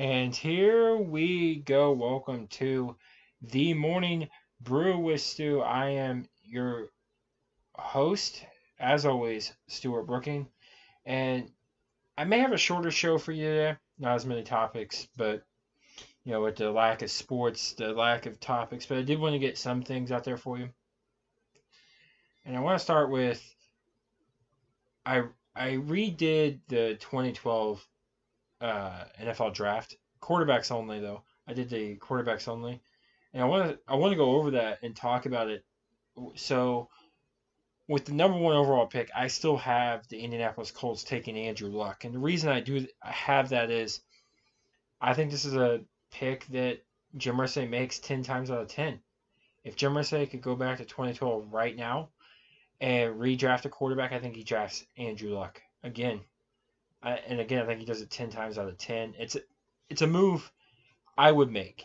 And here we go. Welcome to the morning brew with Stu. I am your host, as always, Stuart Brooking. And I may have a shorter show for you today, not as many topics, but you know, with the lack of sports, the lack of topics, but I did want to get some things out there for you. And I want to start with I I redid the 2012 uh, NFL draft. Quarterbacks only though. I did the quarterbacks only, and I want to I want to go over that and talk about it. So, with the number one overall pick, I still have the Indianapolis Colts taking Andrew Luck, and the reason I do have that is, I think this is a pick that Jim Irsay makes ten times out of ten. If Jim Irsay could go back to 2012 right now and redraft a quarterback, I think he drafts Andrew Luck again. I, and again, I think he does it ten times out of ten. It's a, it's a move I would make.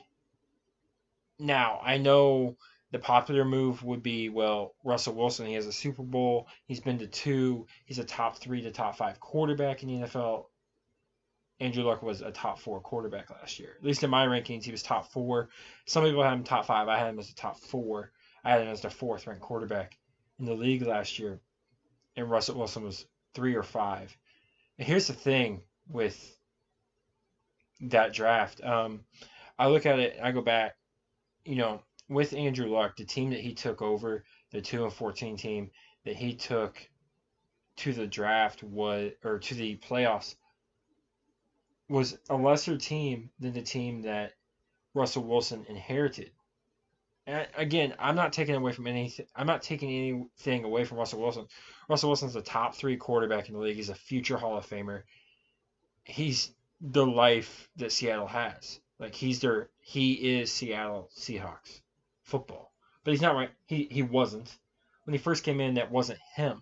Now I know the popular move would be well Russell Wilson. He has a Super Bowl. He's been to two. He's a top three to top five quarterback in the NFL. Andrew Luck was a top four quarterback last year. At least in my rankings, he was top four. Some people had him top five. I had him as a top four. I had him as the fourth ranked quarterback in the league last year. And Russell Wilson was three or five. Here's the thing with that draft. Um, I look at it, I go back, you know, with Andrew Luck, the team that he took over, the two and fourteen team that he took to the draft was or to the playoffs was a lesser team than the team that Russell Wilson inherited. And again, I'm not taking away from anything. I'm not taking anything away from Russell Wilson. Russell Wilson's a top three quarterback in the league. He's a future Hall of Famer. He's the life that Seattle has. Like he's their he is Seattle Seahawks football. But he's not right. He he wasn't. When he first came in, that wasn't him.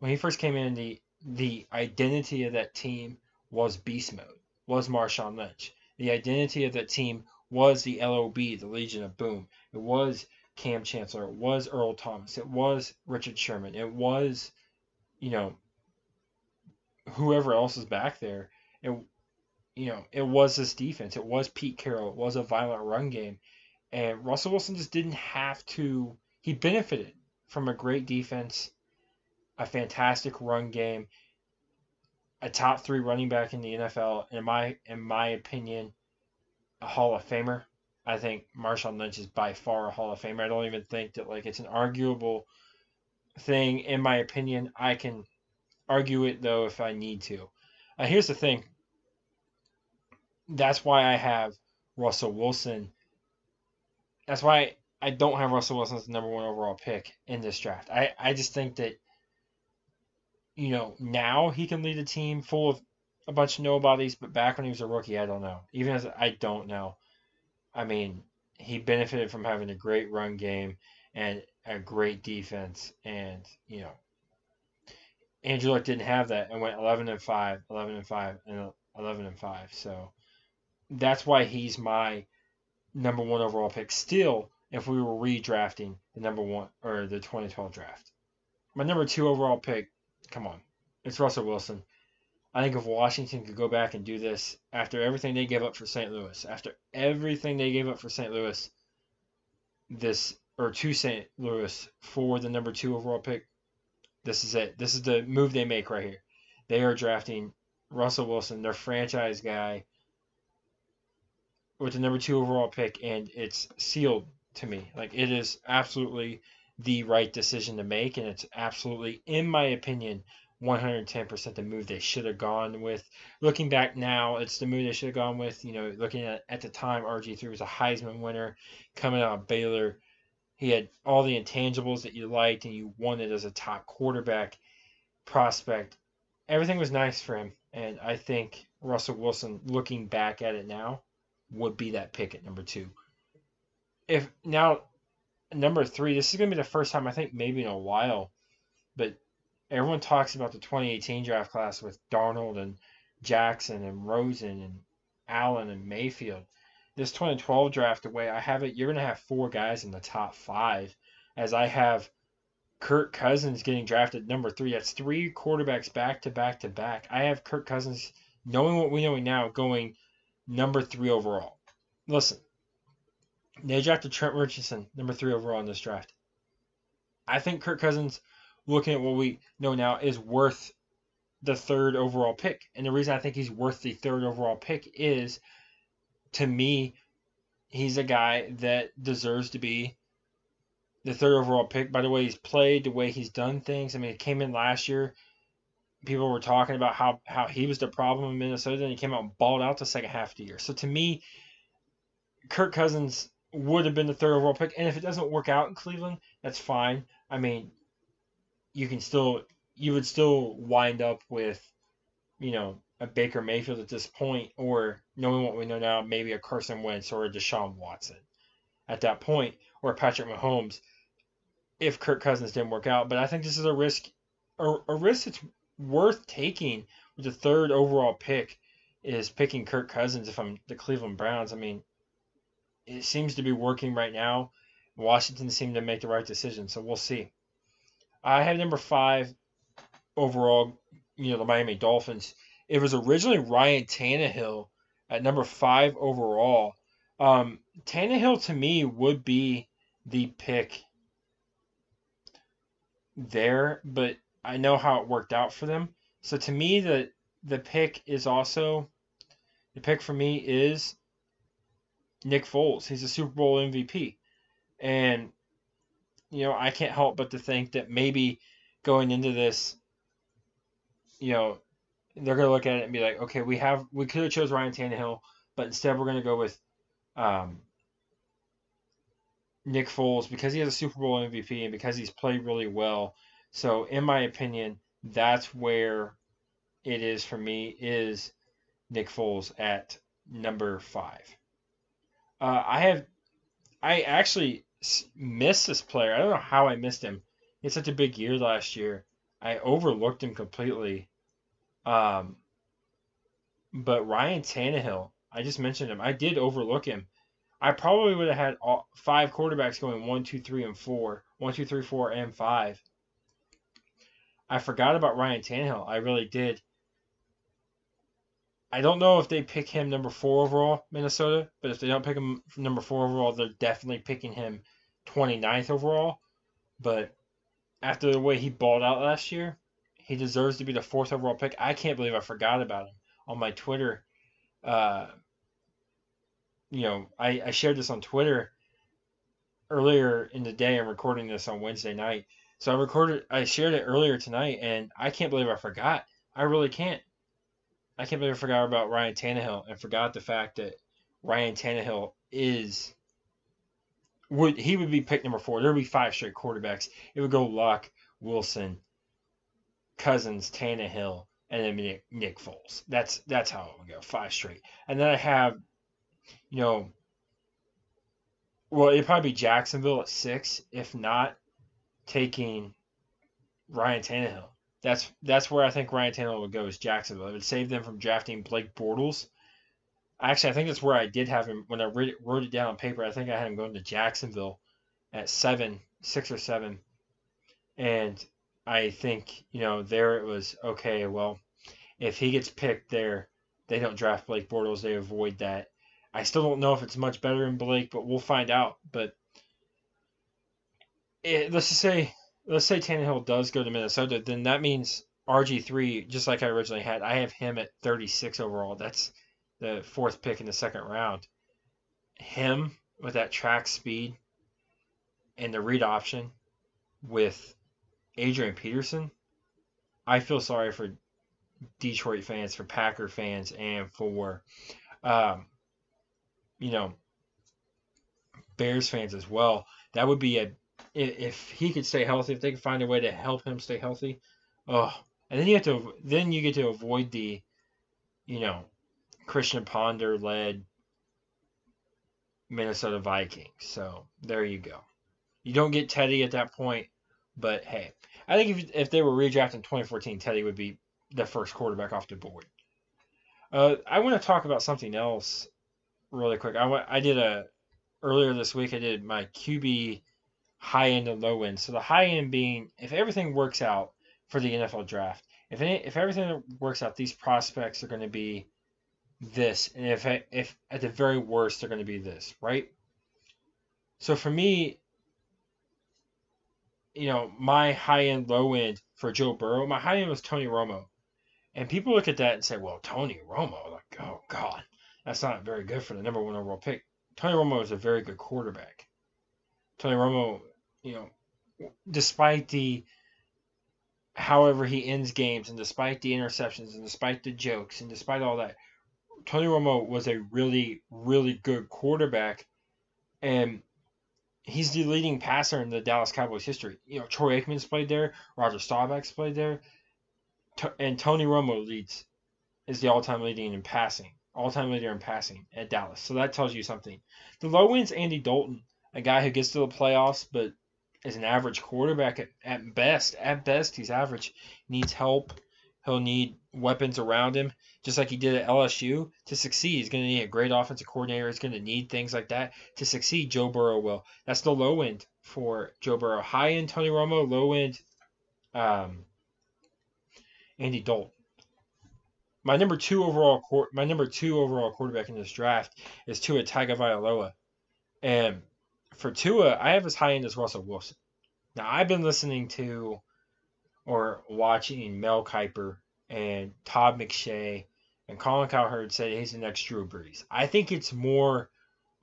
When he first came in, the the identity of that team was beast mode, was Marshawn Lynch. The identity of that team was the LOB, the Legion of Boom. It was Kam Chancellor. It was Earl Thomas. It was Richard Sherman. It was, you know, whoever else is back there. It, you know, it was this defense. It was Pete Carroll. It was a violent run game. And Russell Wilson just didn't have to. He benefited from a great defense, a fantastic run game, a top three running back in the NFL. In my in my opinion, a Hall of Famer. I think Marshawn Lynch is by far a Hall of Famer. I don't even think that like it's an arguable thing in my opinion. I can argue it though if I need to. Uh, here's the thing. That's why I have Russell Wilson. That's why I don't have Russell Wilson as the number one overall pick in this draft. I, I just think that, you know, now he can lead a team full of a bunch of nobodies, but back when he was a rookie, I don't know. Even as I don't know. I mean, he benefited from having a great run game and a great defense, and you know, Andrew Luck didn't have that and went 11 and 5, 11 and 5, and 11 and 5. So that's why he's my number one overall pick. Still, if we were redrafting the number one or the 2012 draft, my number two overall pick, come on, it's Russell Wilson. I think if Washington could go back and do this after everything they gave up for St. Louis, after everything they gave up for St. Louis, this or to St. Louis for the number two overall pick, this is it. This is the move they make right here. They are drafting Russell Wilson, their franchise guy, with the number two overall pick, and it's sealed to me. Like it is absolutely the right decision to make, and it's absolutely, in my opinion, 110% the move they should have gone with. Looking back now, it's the move they should have gone with. You know, looking at at the time, RG3 was a Heisman winner coming out of Baylor. He had all the intangibles that you liked and you wanted as a top quarterback prospect. Everything was nice for him. And I think Russell Wilson, looking back at it now, would be that pick at number two. If now, number three, this is going to be the first time I think maybe in a while, but everyone talks about the 2018 draft class with Darnold and Jackson and Rosen and Allen and Mayfield. This 2012 draft, the way I have it, you're going to have four guys in the top five, as I have Kirk Cousins getting drafted number three. That's three quarterbacks back to back to back. I have Kirk Cousins, knowing what we know now, going number three overall. Listen, they drafted Trent Richardson, number three overall in this draft. I think Kirk Cousins, looking at what we know now, is worth the third overall pick. And the reason I think he's worth the third overall pick is, to me, he's a guy that deserves to be the third overall pick by the way he's played, the way he's done things. I mean, he came in last year. People were talking about how, how he was the problem in Minnesota, and he came out and balled out the second half of the year. So to me, Kirk Cousins would have been the third overall pick. And if it doesn't work out in Cleveland, that's fine. I mean, you can still you would still wind up with, you know, a Baker Mayfield at this point, or knowing what we know now, maybe a Carson Wentz or a Deshaun Watson at that point, or Patrick Mahomes if Kirk Cousins didn't work out. But I think this is a risk, a, a risk that's worth taking with the third overall pick is picking Kirk Cousins if I'm the Cleveland Browns. I mean, it seems to be working right now. Washington seemed to make the right decision, so we'll see. I have number five overall, you know, the Miami Dolphins. It was originally Ryan Tannehill at number five overall. Um, Tannehill to me would be the pick there, but I know how it worked out for them. So to me, the the pick is also the pick for me is Nick Foles. He's a Super Bowl MVP, and you know I can't help but to think that maybe going into this, you know, they're gonna look at it and be like, okay, we have we could have chose Ryan Tannehill, but instead we're gonna go with um, Nick Foles because he has a Super Bowl MVP and because he's played really well. So in my opinion, that's where it is for me is Nick Foles at number five. Uh, I have, I actually missed this player. I don't know how I missed him. He had such a big year last year. I overlooked him completely. Um, but Ryan Tannehill, I just mentioned him. I did overlook him. I probably would have had all, five quarterbacks going one, two, three, and four. One, two, three, four, and five. I forgot about Ryan Tannehill. I really did. I don't know if they pick him number four overall, Minnesota, but if they don't pick him number four overall, they're definitely picking him 29th overall. But after the way he balled out last year, he deserves to be the fourth overall pick. I can't believe I forgot about him on my Twitter. Uh, you know, I, I shared this on Twitter earlier in the day. I'm recording this on Wednesday night. So I recorded, I shared it earlier tonight, and I can't believe I forgot. I really can't. I can't believe I forgot about Ryan Tannehill and forgot the fact that Ryan Tannehill is would he would be pick number four. There would be five straight quarterbacks. It would go Luck, Wilson, Cousins, Tannehill, and then Nick, Nick Foles. That's that's how it would go. Five straight. And then I have, you know, well, it'd probably be Jacksonville at six, if not taking Ryan Tannehill. That's that's where I think Ryan Tannehill would go is Jacksonville. It would save them from drafting Blake Bortles. Actually, I think that's where I did have him when I wrote it, wrote it down on paper. I think I had him going to Jacksonville at seven, six or seven, and I think you know there it was okay. Well, if he gets picked there, they don't draft Blake Bortles. They avoid that. I still don't know if it's much better than Blake, but we'll find out. But it, let's just say let's say Tannehill does go to Minnesota, then that means RG three, just like I originally had, I have him at thirty six overall. That's the fourth pick in the second round. Him with that track speed and the read option with Adrian Peterson, I feel sorry for Detroit fans, for Packer fans, and for um, you know Bears fans as well. That would be a if he could stay healthy, if they could find a way to help him stay healthy, oh, and then you have to then you get to avoid the, you know, Christian Ponder led Minnesota Vikings. So there you go. You don't get Teddy at that point, but hey, I think if if they were redrafted in 2014, Teddy would be the first quarterback off the board. Uh, I want to talk about something else really quick. I, I did a earlier this week. I did my QB high end and low end. So the high end being if everything works out for the NFL draft, if any, if everything works out, these prospects are going to be this, and if if at the very worst they're going to be this, right? So for me, you know, my high end, low end for Joe Burrow, my high end was Tony Romo, and people look at that and say, well, Tony Romo, like, oh god, that's not very good for the number one overall pick. Tony Romo is a very good quarterback. Tony Romo, you know, despite the however he ends games and despite the interceptions and despite the jokes and despite all that, Tony Romo was a really, really good quarterback. And he's the leading passer in the Dallas Cowboys history. You know, Troy Aikman's played there, Roger Staubach's played there, and Tony Romo leads is the all-time leading in passing, all-time leader in passing at Dallas. So that tells you something. The low end's Andy Dalton, a guy who gets to the playoffs, but is an average quarterback at, at best. At best, he's average. Needs help. He'll need weapons around him, just like he did at LSU. To succeed, he's going to need a great offensive coordinator. He's going to need things like that. To succeed, Joe Burrow will. That's the low end for Joe Burrow. High end, Tony Romo. Low end, um, Andy Dalton. My number two overall my number two overall quarterback in this draft is Tua Tagovailoa, and for Tua, I have as high end as Russell Wilson. Now I've been listening to or watching Mel Kiper and Todd McShay and Colin Cowherd say he's the next Drew Brees. I think it's more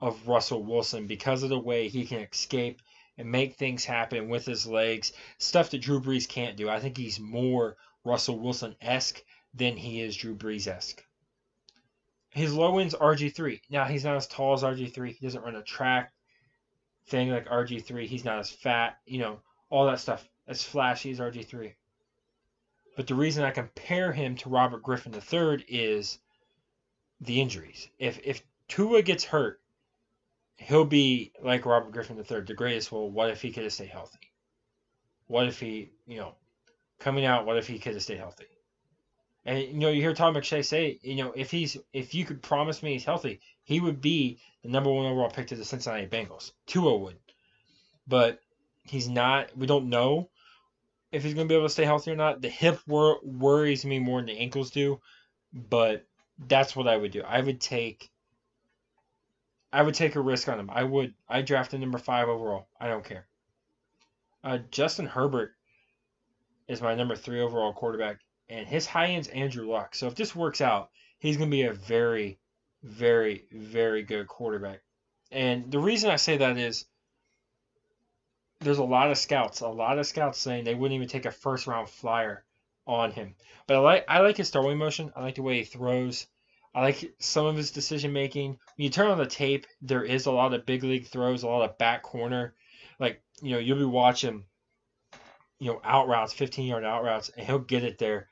of Russell Wilson because of the way he can escape and make things happen with his legs, stuff that Drew Brees can't do. I think he's more Russell Wilson esque than he is Drew Brees esque. His low end's RG3. Now, he's not as tall as RG3. He doesn't run a track thing like RG3. He's not as fat, you know, all that stuff as flashy as RG3. But the reason I compare him to Robert Griffin III is the injuries. If if Tua gets hurt, he'll be like Robert Griffin III, the greatest. Well, what if he could have stayed healthy? What if he, you know, coming out, what if he could have stayed healthy? And you know, you hear Tom McShay say, you know, if he's if you could promise me he's healthy, he would be the number one overall pick to the Cincinnati Bengals. Tua would, but he's not. We don't know if he's going to be able to stay healthy or not. The hip wor- worries me more than the ankles do, but that's what I would do. I would take. I would take a risk on him. I would. I drafted number five overall. I don't care. Uh, Justin Herbert is my number three overall quarterback and his high end's Andrew Luck. So if this works out, he's going to be a very, very, very good quarterback. And the reason I say that is there's a lot of scouts, a lot of scouts saying they wouldn't even take a first round flyer on him. But I like I like his throwing motion. I like the way he throws. I like some of his decision making. When you turn on the tape, there is a lot of big league throws, a lot of back corner. Like, you know, you'll be watching, you know, out routes, 15 yard out routes, and he'll get it there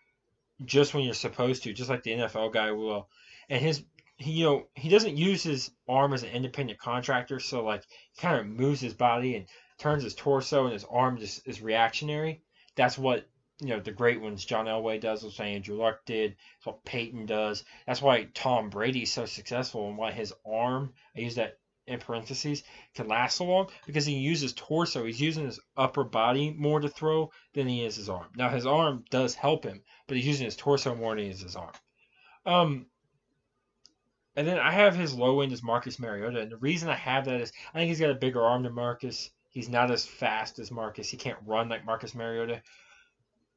just when you're supposed to, just like the NFL guy will. And his he you know he doesn't use his arm as an independent contractor, so like he kind of moves his body and turns his torso, and his arm just is reactionary. That's what you know the great ones John Elway does. What Andrew Luck did. What Peyton does. That's why Tom Brady's so successful and why his arm. I use that in parentheses can last so long because he uses torso. He's using his upper body more to throw than he is his arm. Now his arm does help him, but he's using his torso more than he uses his arm. Um, and then I have his low end as Marcus Mariota, and the reason I have that is I think he's got a bigger arm than Marcus. He's not as fast as Marcus. He can't run like Marcus Mariota,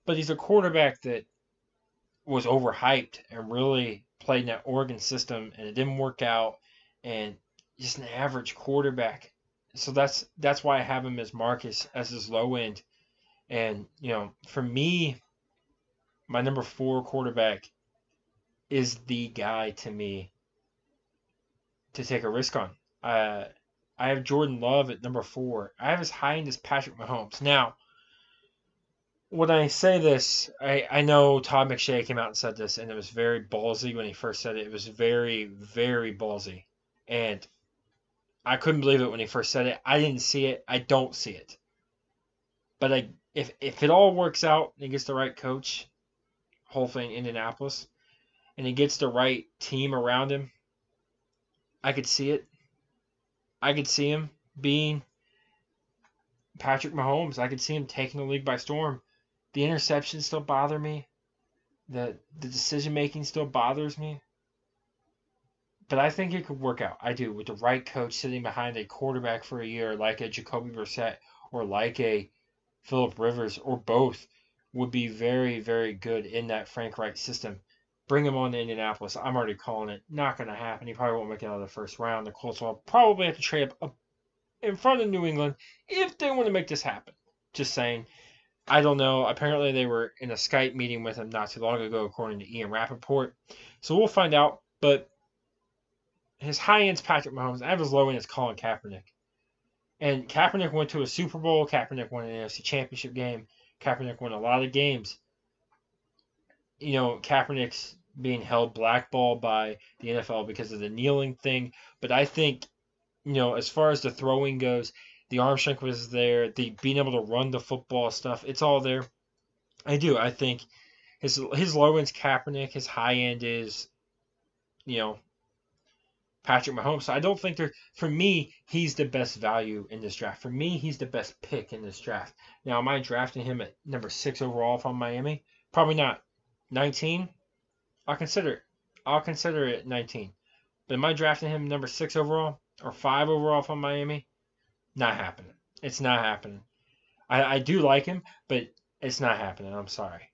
but he's a quarterback that was overhyped and really played in that Oregon system, and it didn't work out. And just an average quarterback. So that's that's why I have him as Marcus as his low end. And you know, for me, my number four quarterback is the guy to me to take a risk on. Uh, I have Jordan Love at number four. I have as high end as Patrick Mahomes. Now, when I say this, I, I know Todd McShay came out and said this, and it was very ballsy when he first said it. It was very, very ballsy. And I couldn't believe it when he first said it. I didn't see it. I don't see it. But I, if if it all works out and he gets the right coach, hopefully in Indianapolis, and he gets the right team around him, I could see it. I could see him being Patrick Mahomes. I could see him taking the league by storm. The interceptions still bother me. The the decision making still bothers me. but I think it could work out. I do with the right coach sitting behind a quarterback for a year, like a Jacoby Brissett or like a Philip Rivers or both, would be very, very good in that Frank Reich system. Bring him on to Indianapolis. I'm already calling it. Not going to happen. He probably won't make it out of the first round. The Colts will probably have to trade up in front of New England if they want to make this happen. Just saying. I don't know. Apparently, they were in a Skype meeting with him not too long ago, according to Ian Rapoport. So we'll find out. But his high end's Patrick Mahomes. I have his low end is Colin Kaepernick. And Kaepernick went to a Super Bowl. Kaepernick won an NFC Championship game. Kaepernick won a lot of games. You know, Kaepernick's being held blackballed by the NFL because of the kneeling thing. But I think, you know, as far as the throwing goes, the arm strength was there. The being able to run the football stuff, it's all there. I do. I think his his low end's Kaepernick. His high end is, you know, Patrick Mahomes. So I don't think there. For me, he's the best value in this draft. For me, he's the best pick in this draft. Now, am I drafting him at number six overall from Miami? Probably not. 19. I'll consider it. I'll consider it 19. But am I drafting him number six overall or five overall from Miami? Not happening. It's not happening. I, I do like him, but it's not happening. I'm sorry.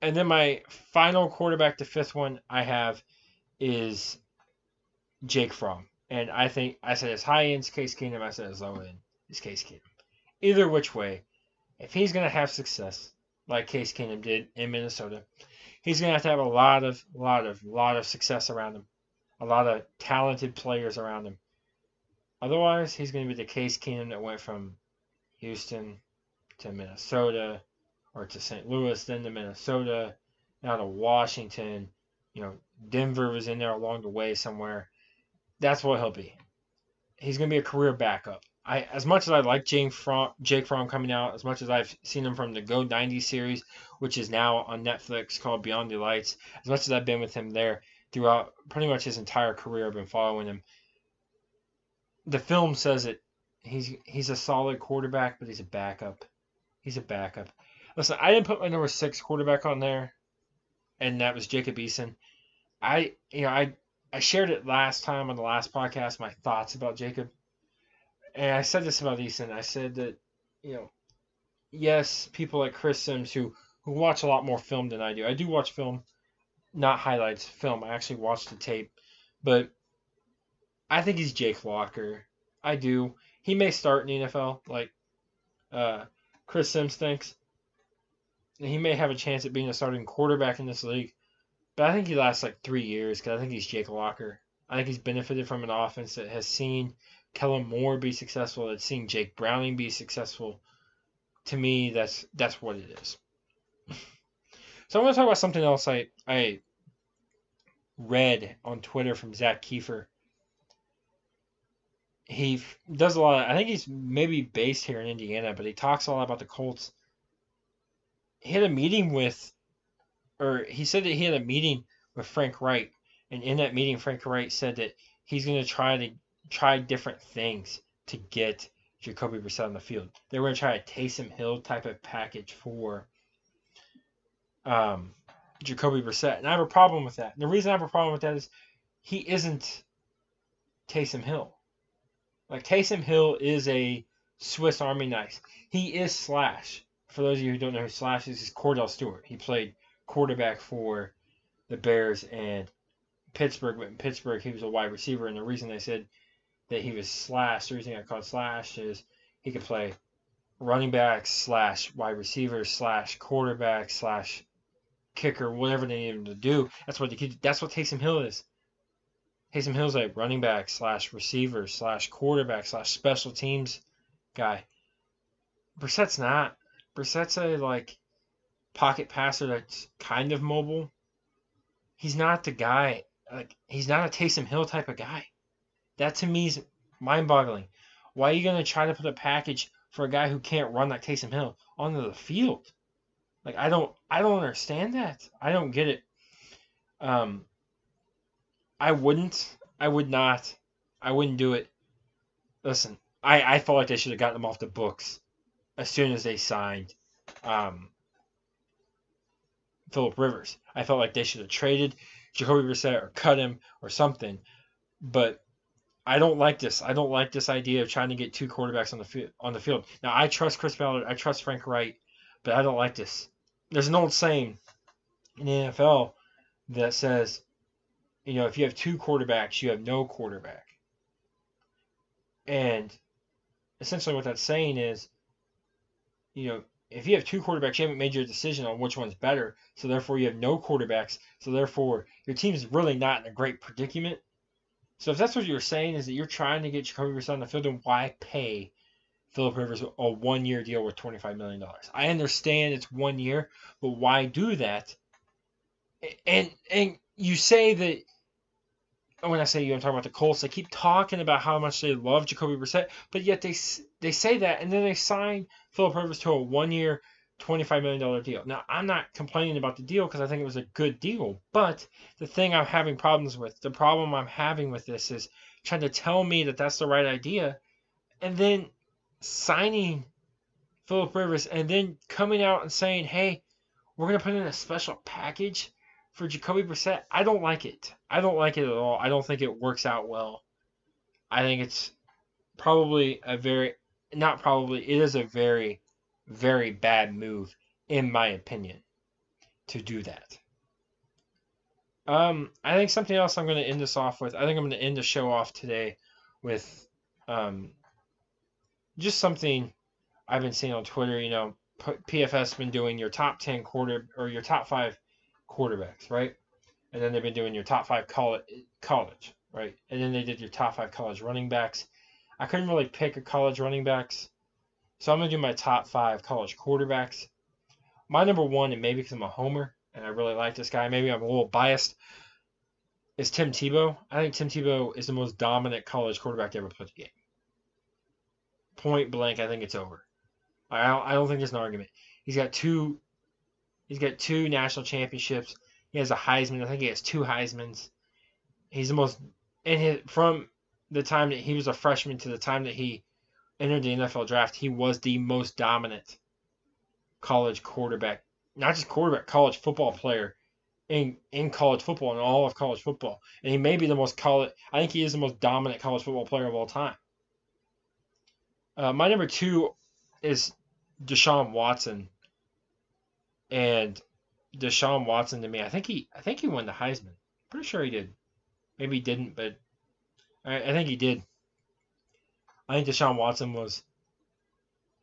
And then my final quarterback, the fifth one I have, is Jake Fromm. And I think I said his high end's Case Keenum, I said his low end is Case Keenum. Either which way, if he's going to have success like Case Keenum did in Minnesota, he's going to have to have a lot of, lot of, lot of success around him, a lot of talented players around him. Otherwise, he's going to be the Case Keenum that went from Houston to Minnesota or to St. Louis, then to Minnesota, now to Washington. You know, Denver was in there along the way somewhere. That's what he'll be. He's going to be a career backup. I, as much as I like Jake Fromm, Jake Fromm coming out, as much as I've seen him from the Go 90 series, which is now on Netflix called Beyond the Lights, as much as I've been with him there throughout pretty much his entire career, I've been following him the film says it. He's he's a solid quarterback, but he's a backup. He's a backup. Listen, I didn't put my number six quarterback on there, and that was Jacob Eason. I you know I I shared it last time on the last podcast my thoughts about Jacob, and I said this about Eason. I said that you know, yes, people like Chris Sims who who watch a lot more film than I do. I do watch film, not highlights, film. I actually watch the tape, but I think he's Jake Locker. I do. He may start in the NFL, like uh, Chris Sims thinks. he may have a chance at being a starting quarterback in this league. But I think he lasts like three years because I think he's Jake Locker. I think he's benefited from an offense that has seen Kellen Moore be successful, that's seen Jake Browning be successful. To me, that's that's what it is. so I'm going to talk about something else I I read on Twitter from Zak Keefer. he does a lot. Of, I think he's maybe based here in Indiana, but he talks a lot about the Colts. He had a meeting with, or he said that he had a meeting with Frank Reich, and in that meeting, Frank Reich said that he's going to try to try different things to get Jacoby Brissett on the field. They were going to try a Taysom Hill type of package for um, Jacoby Brissett, and I have a problem with that. And the reason I have a problem with that is he isn't Taysom Hill. Like Taysom Hill is a Swiss Army knife. He is Slash. For those of you who don't know who Slash is, he's Kordell Stewart. He played quarterback for the Bears and Pittsburgh, but in Pittsburgh he was a wide receiver. And the reason they said that he was Slash, the reason I called Slash is he could play running back slash wide receiver slash quarterback slash kicker, whatever they need him to do. That's what the that's what Taysom Hill is. Taysom Hill's a running back slash receiver slash quarterback slash special teams guy. Brissett's not. Brissett's a like pocket passer that's kind of mobile. He's not the guy. Like he's not a Taysom Hill type of guy. That to me is mind-boggling. Why are you gonna try to put a package for a guy who can't run like Taysom Hill onto the field? Like I don't I don't understand that. I don't get it. Um I wouldn't. I would not. I wouldn't do it. Listen, I, I felt like they should have gotten them off the books as soon as they signed um, Philip Rivers. I felt like they should have traded Jacoby Brissett or cut him or something. But I don't like this. I don't like this idea of trying to get two quarterbacks on the field. On the field. Now I trust Chris Ballard. I trust Frank Reich, but I don't like this. There's an old saying in the NFL that says, you know, if you have two quarterbacks, you have no quarterback. And essentially, what that's saying is, you know, if you have two quarterbacks, you haven't made your decision on which one's better. So therefore, you have no quarterbacks. So therefore, your team's really not in a great predicament. So if that's what you're saying is that you're trying to get Jacoby Brissett on the field, then why pay Philip Rivers a one-year deal with $25 million? I understand it's one year, but why do that? And and you say that when I say you, I'm talking about the Colts. They keep talking about how much they love Jacoby Brissett, but yet they they say that, and then they sign Philip Rivers to a one-year, $25 million deal. Now, I'm not complaining about the deal because I think it was a good deal, but the thing I'm having problems with, the problem I'm having with this is trying to tell me that that's the right idea, and then signing Philip Rivers, and then coming out and saying, hey, we're going to put in a special package for Jacoby Brissett. I don't like it. I don't like it at all. I don't think it works out well. I think it's probably a very, not probably, it is a very very bad move, in my opinion, to do that. Um, I think something else I'm going to end this off with. I think I'm going to end the show off today with um, just something I've been seeing on Twitter. You know, PFS been doing your top ten quarter or your top five quarterbacks, right? And then they've been doing your top five college, college, right? And then they did your top five college running backs. I couldn't really pick a college running backs so I'm going to do my top five college quarterbacks. My number one, and maybe because I'm a homer and I really like this guy, maybe I'm a little biased, is Tim Tebow. I think Tim Tebow is the most dominant college quarterback to ever play the game. Point blank, I think it's over. I don't, I don't think there's an argument. He's got two. He's got two national championships. He has a Heisman. I think he has two Heisman's. He's the most, and his, from the time that he was a freshman to the time that he entered the NFL draft, he was the most dominant college quarterback, not just quarterback, college football player in in college football and all of college football. And he may be the most college. I think he is the most dominant college football player of all time. Uh, my number two is Deshaun Watson, and Deshaun Watson to me, I think he I think he won the Heisman. Pretty sure he did. Maybe he didn't, but I, I think he did. I think Deshaun Watson was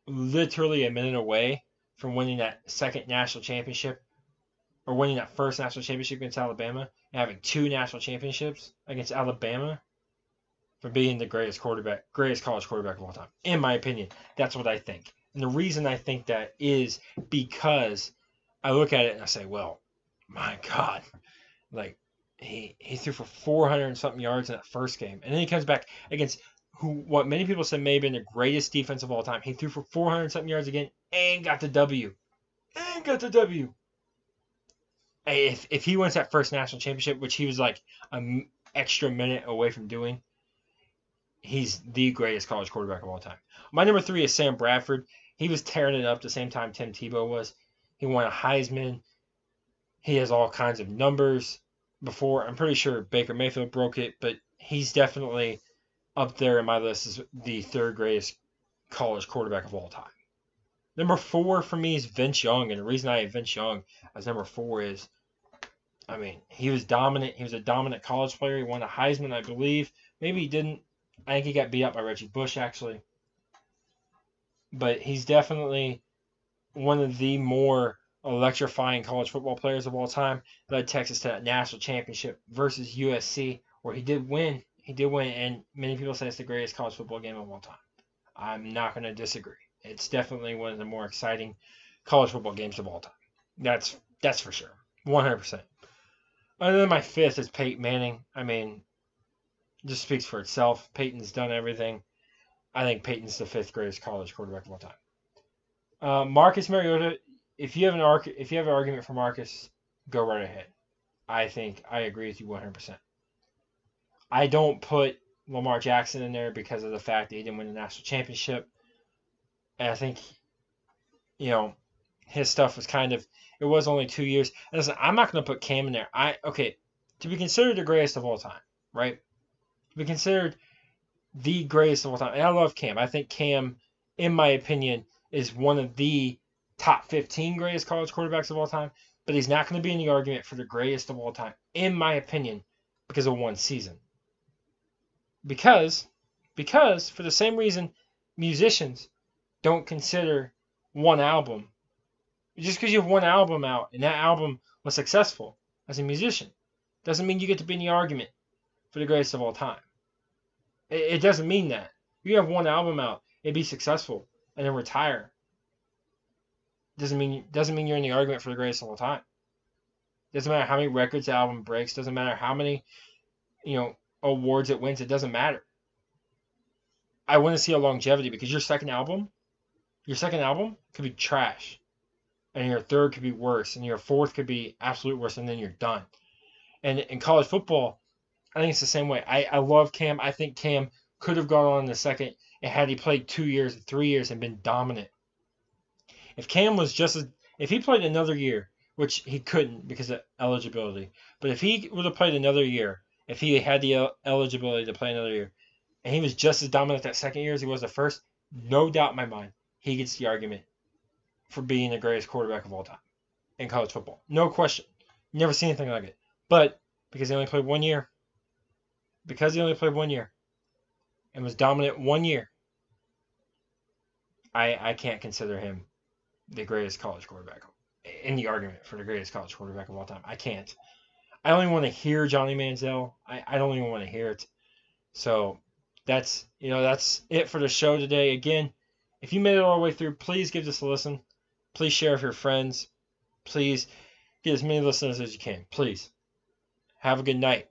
literally a minute away from winning that second national championship or winning that first national championship against Alabama and having two national championships against Alabama for being the greatest quarterback, greatest college quarterback of all time. In my opinion, that's what I think. And the reason I think that is because I look at it and I say, well, my God, like he he threw for 400 and something yards in that first game, and then he comes back against who what many people said may have been the greatest defense of all time. He threw for 400 something yards again and got the W. And got the W. If, if he wins that first national championship, which he was like an extra minute away from doing, he's the greatest college quarterback of all time. My number three is Sam Bradford. He was tearing it up the same time Tim Tebow was. He won a Heisman. He has all kinds of numbers before. I'm pretty sure Baker Mayfield broke it, but he's definitely up there in my list is the third greatest college quarterback of all time. Number four for me is Vince Young, and the reason I have Vince Young as number four is, I mean, he was dominant. He was a dominant college player. He won a Heisman, I believe. Maybe he didn't. I think he got beat up by Reggie Bush actually. But he's definitely one of the more electrifying college football players of all time. Led Texas to that national championship versus USC, where he did win he did win, and many people say it's the greatest college football game of all time. I'm not going to disagree. It's definitely one of the more exciting college football games of all time. That's that's for sure, 100%. Other than my fifth is Peyton Manning. I mean, just speaks for itself. Peyton's done everything. I think Peyton's the fifth greatest college quarterback of all time. Uh, Marcus Mariota. If you have an arc, if you have an argument for Marcus, go right ahead. I think I agree with you 100%. I don't put Lamar Jackson in there because of the fact that he didn't win the national championship. And I think, you know, his stuff was kind of it was only two years. And listen, I'm not going to put Cam in there. I okay, to be considered the greatest of all time, right? To be considered the greatest of all time. And I love Cam. I think Cam, in my opinion, is one of the top 15 greatest college quarterbacks of all time, but he's not going to be in the argument for the greatest of all time, in my opinion, because of one season. Because, because for the same reason, musicians don't consider one album. Just because you have one album out and that album was successful as a musician doesn't mean you get to be in the argument for the greatest of all time. It, it doesn't mean that. You have one album out and be successful and then retire. Doesn't mean doesn't mean you're in the argument for the greatest of all time. Doesn't matter how many records the album breaks. Doesn't matter how many, you know, awards it wins. It doesn't matter. I want to see a longevity because your second album, your second album could be trash, and your third could be worse, and your fourth could be absolute worse, and then you're done. And in college football, I think it's the same way. I, I love Cam. I think Cam could have gone on in the second and had he played two years, three years, and been dominant. If Cam was just as, if he played another year, which he couldn't because of eligibility, but if he would have played another year, if he had the uh, eligibility to play another year, and he was just as dominant that second year as he was the first, no doubt in my mind, he gets the argument for being the greatest quarterback of all time in college football. No question. Never seen anything like it. But because he only played one year, because he only played one year and was dominant one year, I I can't consider him the greatest college quarterback in the argument for the greatest college quarterback of all time. I can't. I don't even want to hear Johnny Manziel. I, I don't even want to hear it. So that's you know that's it for the show today. Again, if you made it all the way through, please give this a listen. Please share with your friends. Please get as many listeners as you can. Please. Have a good night.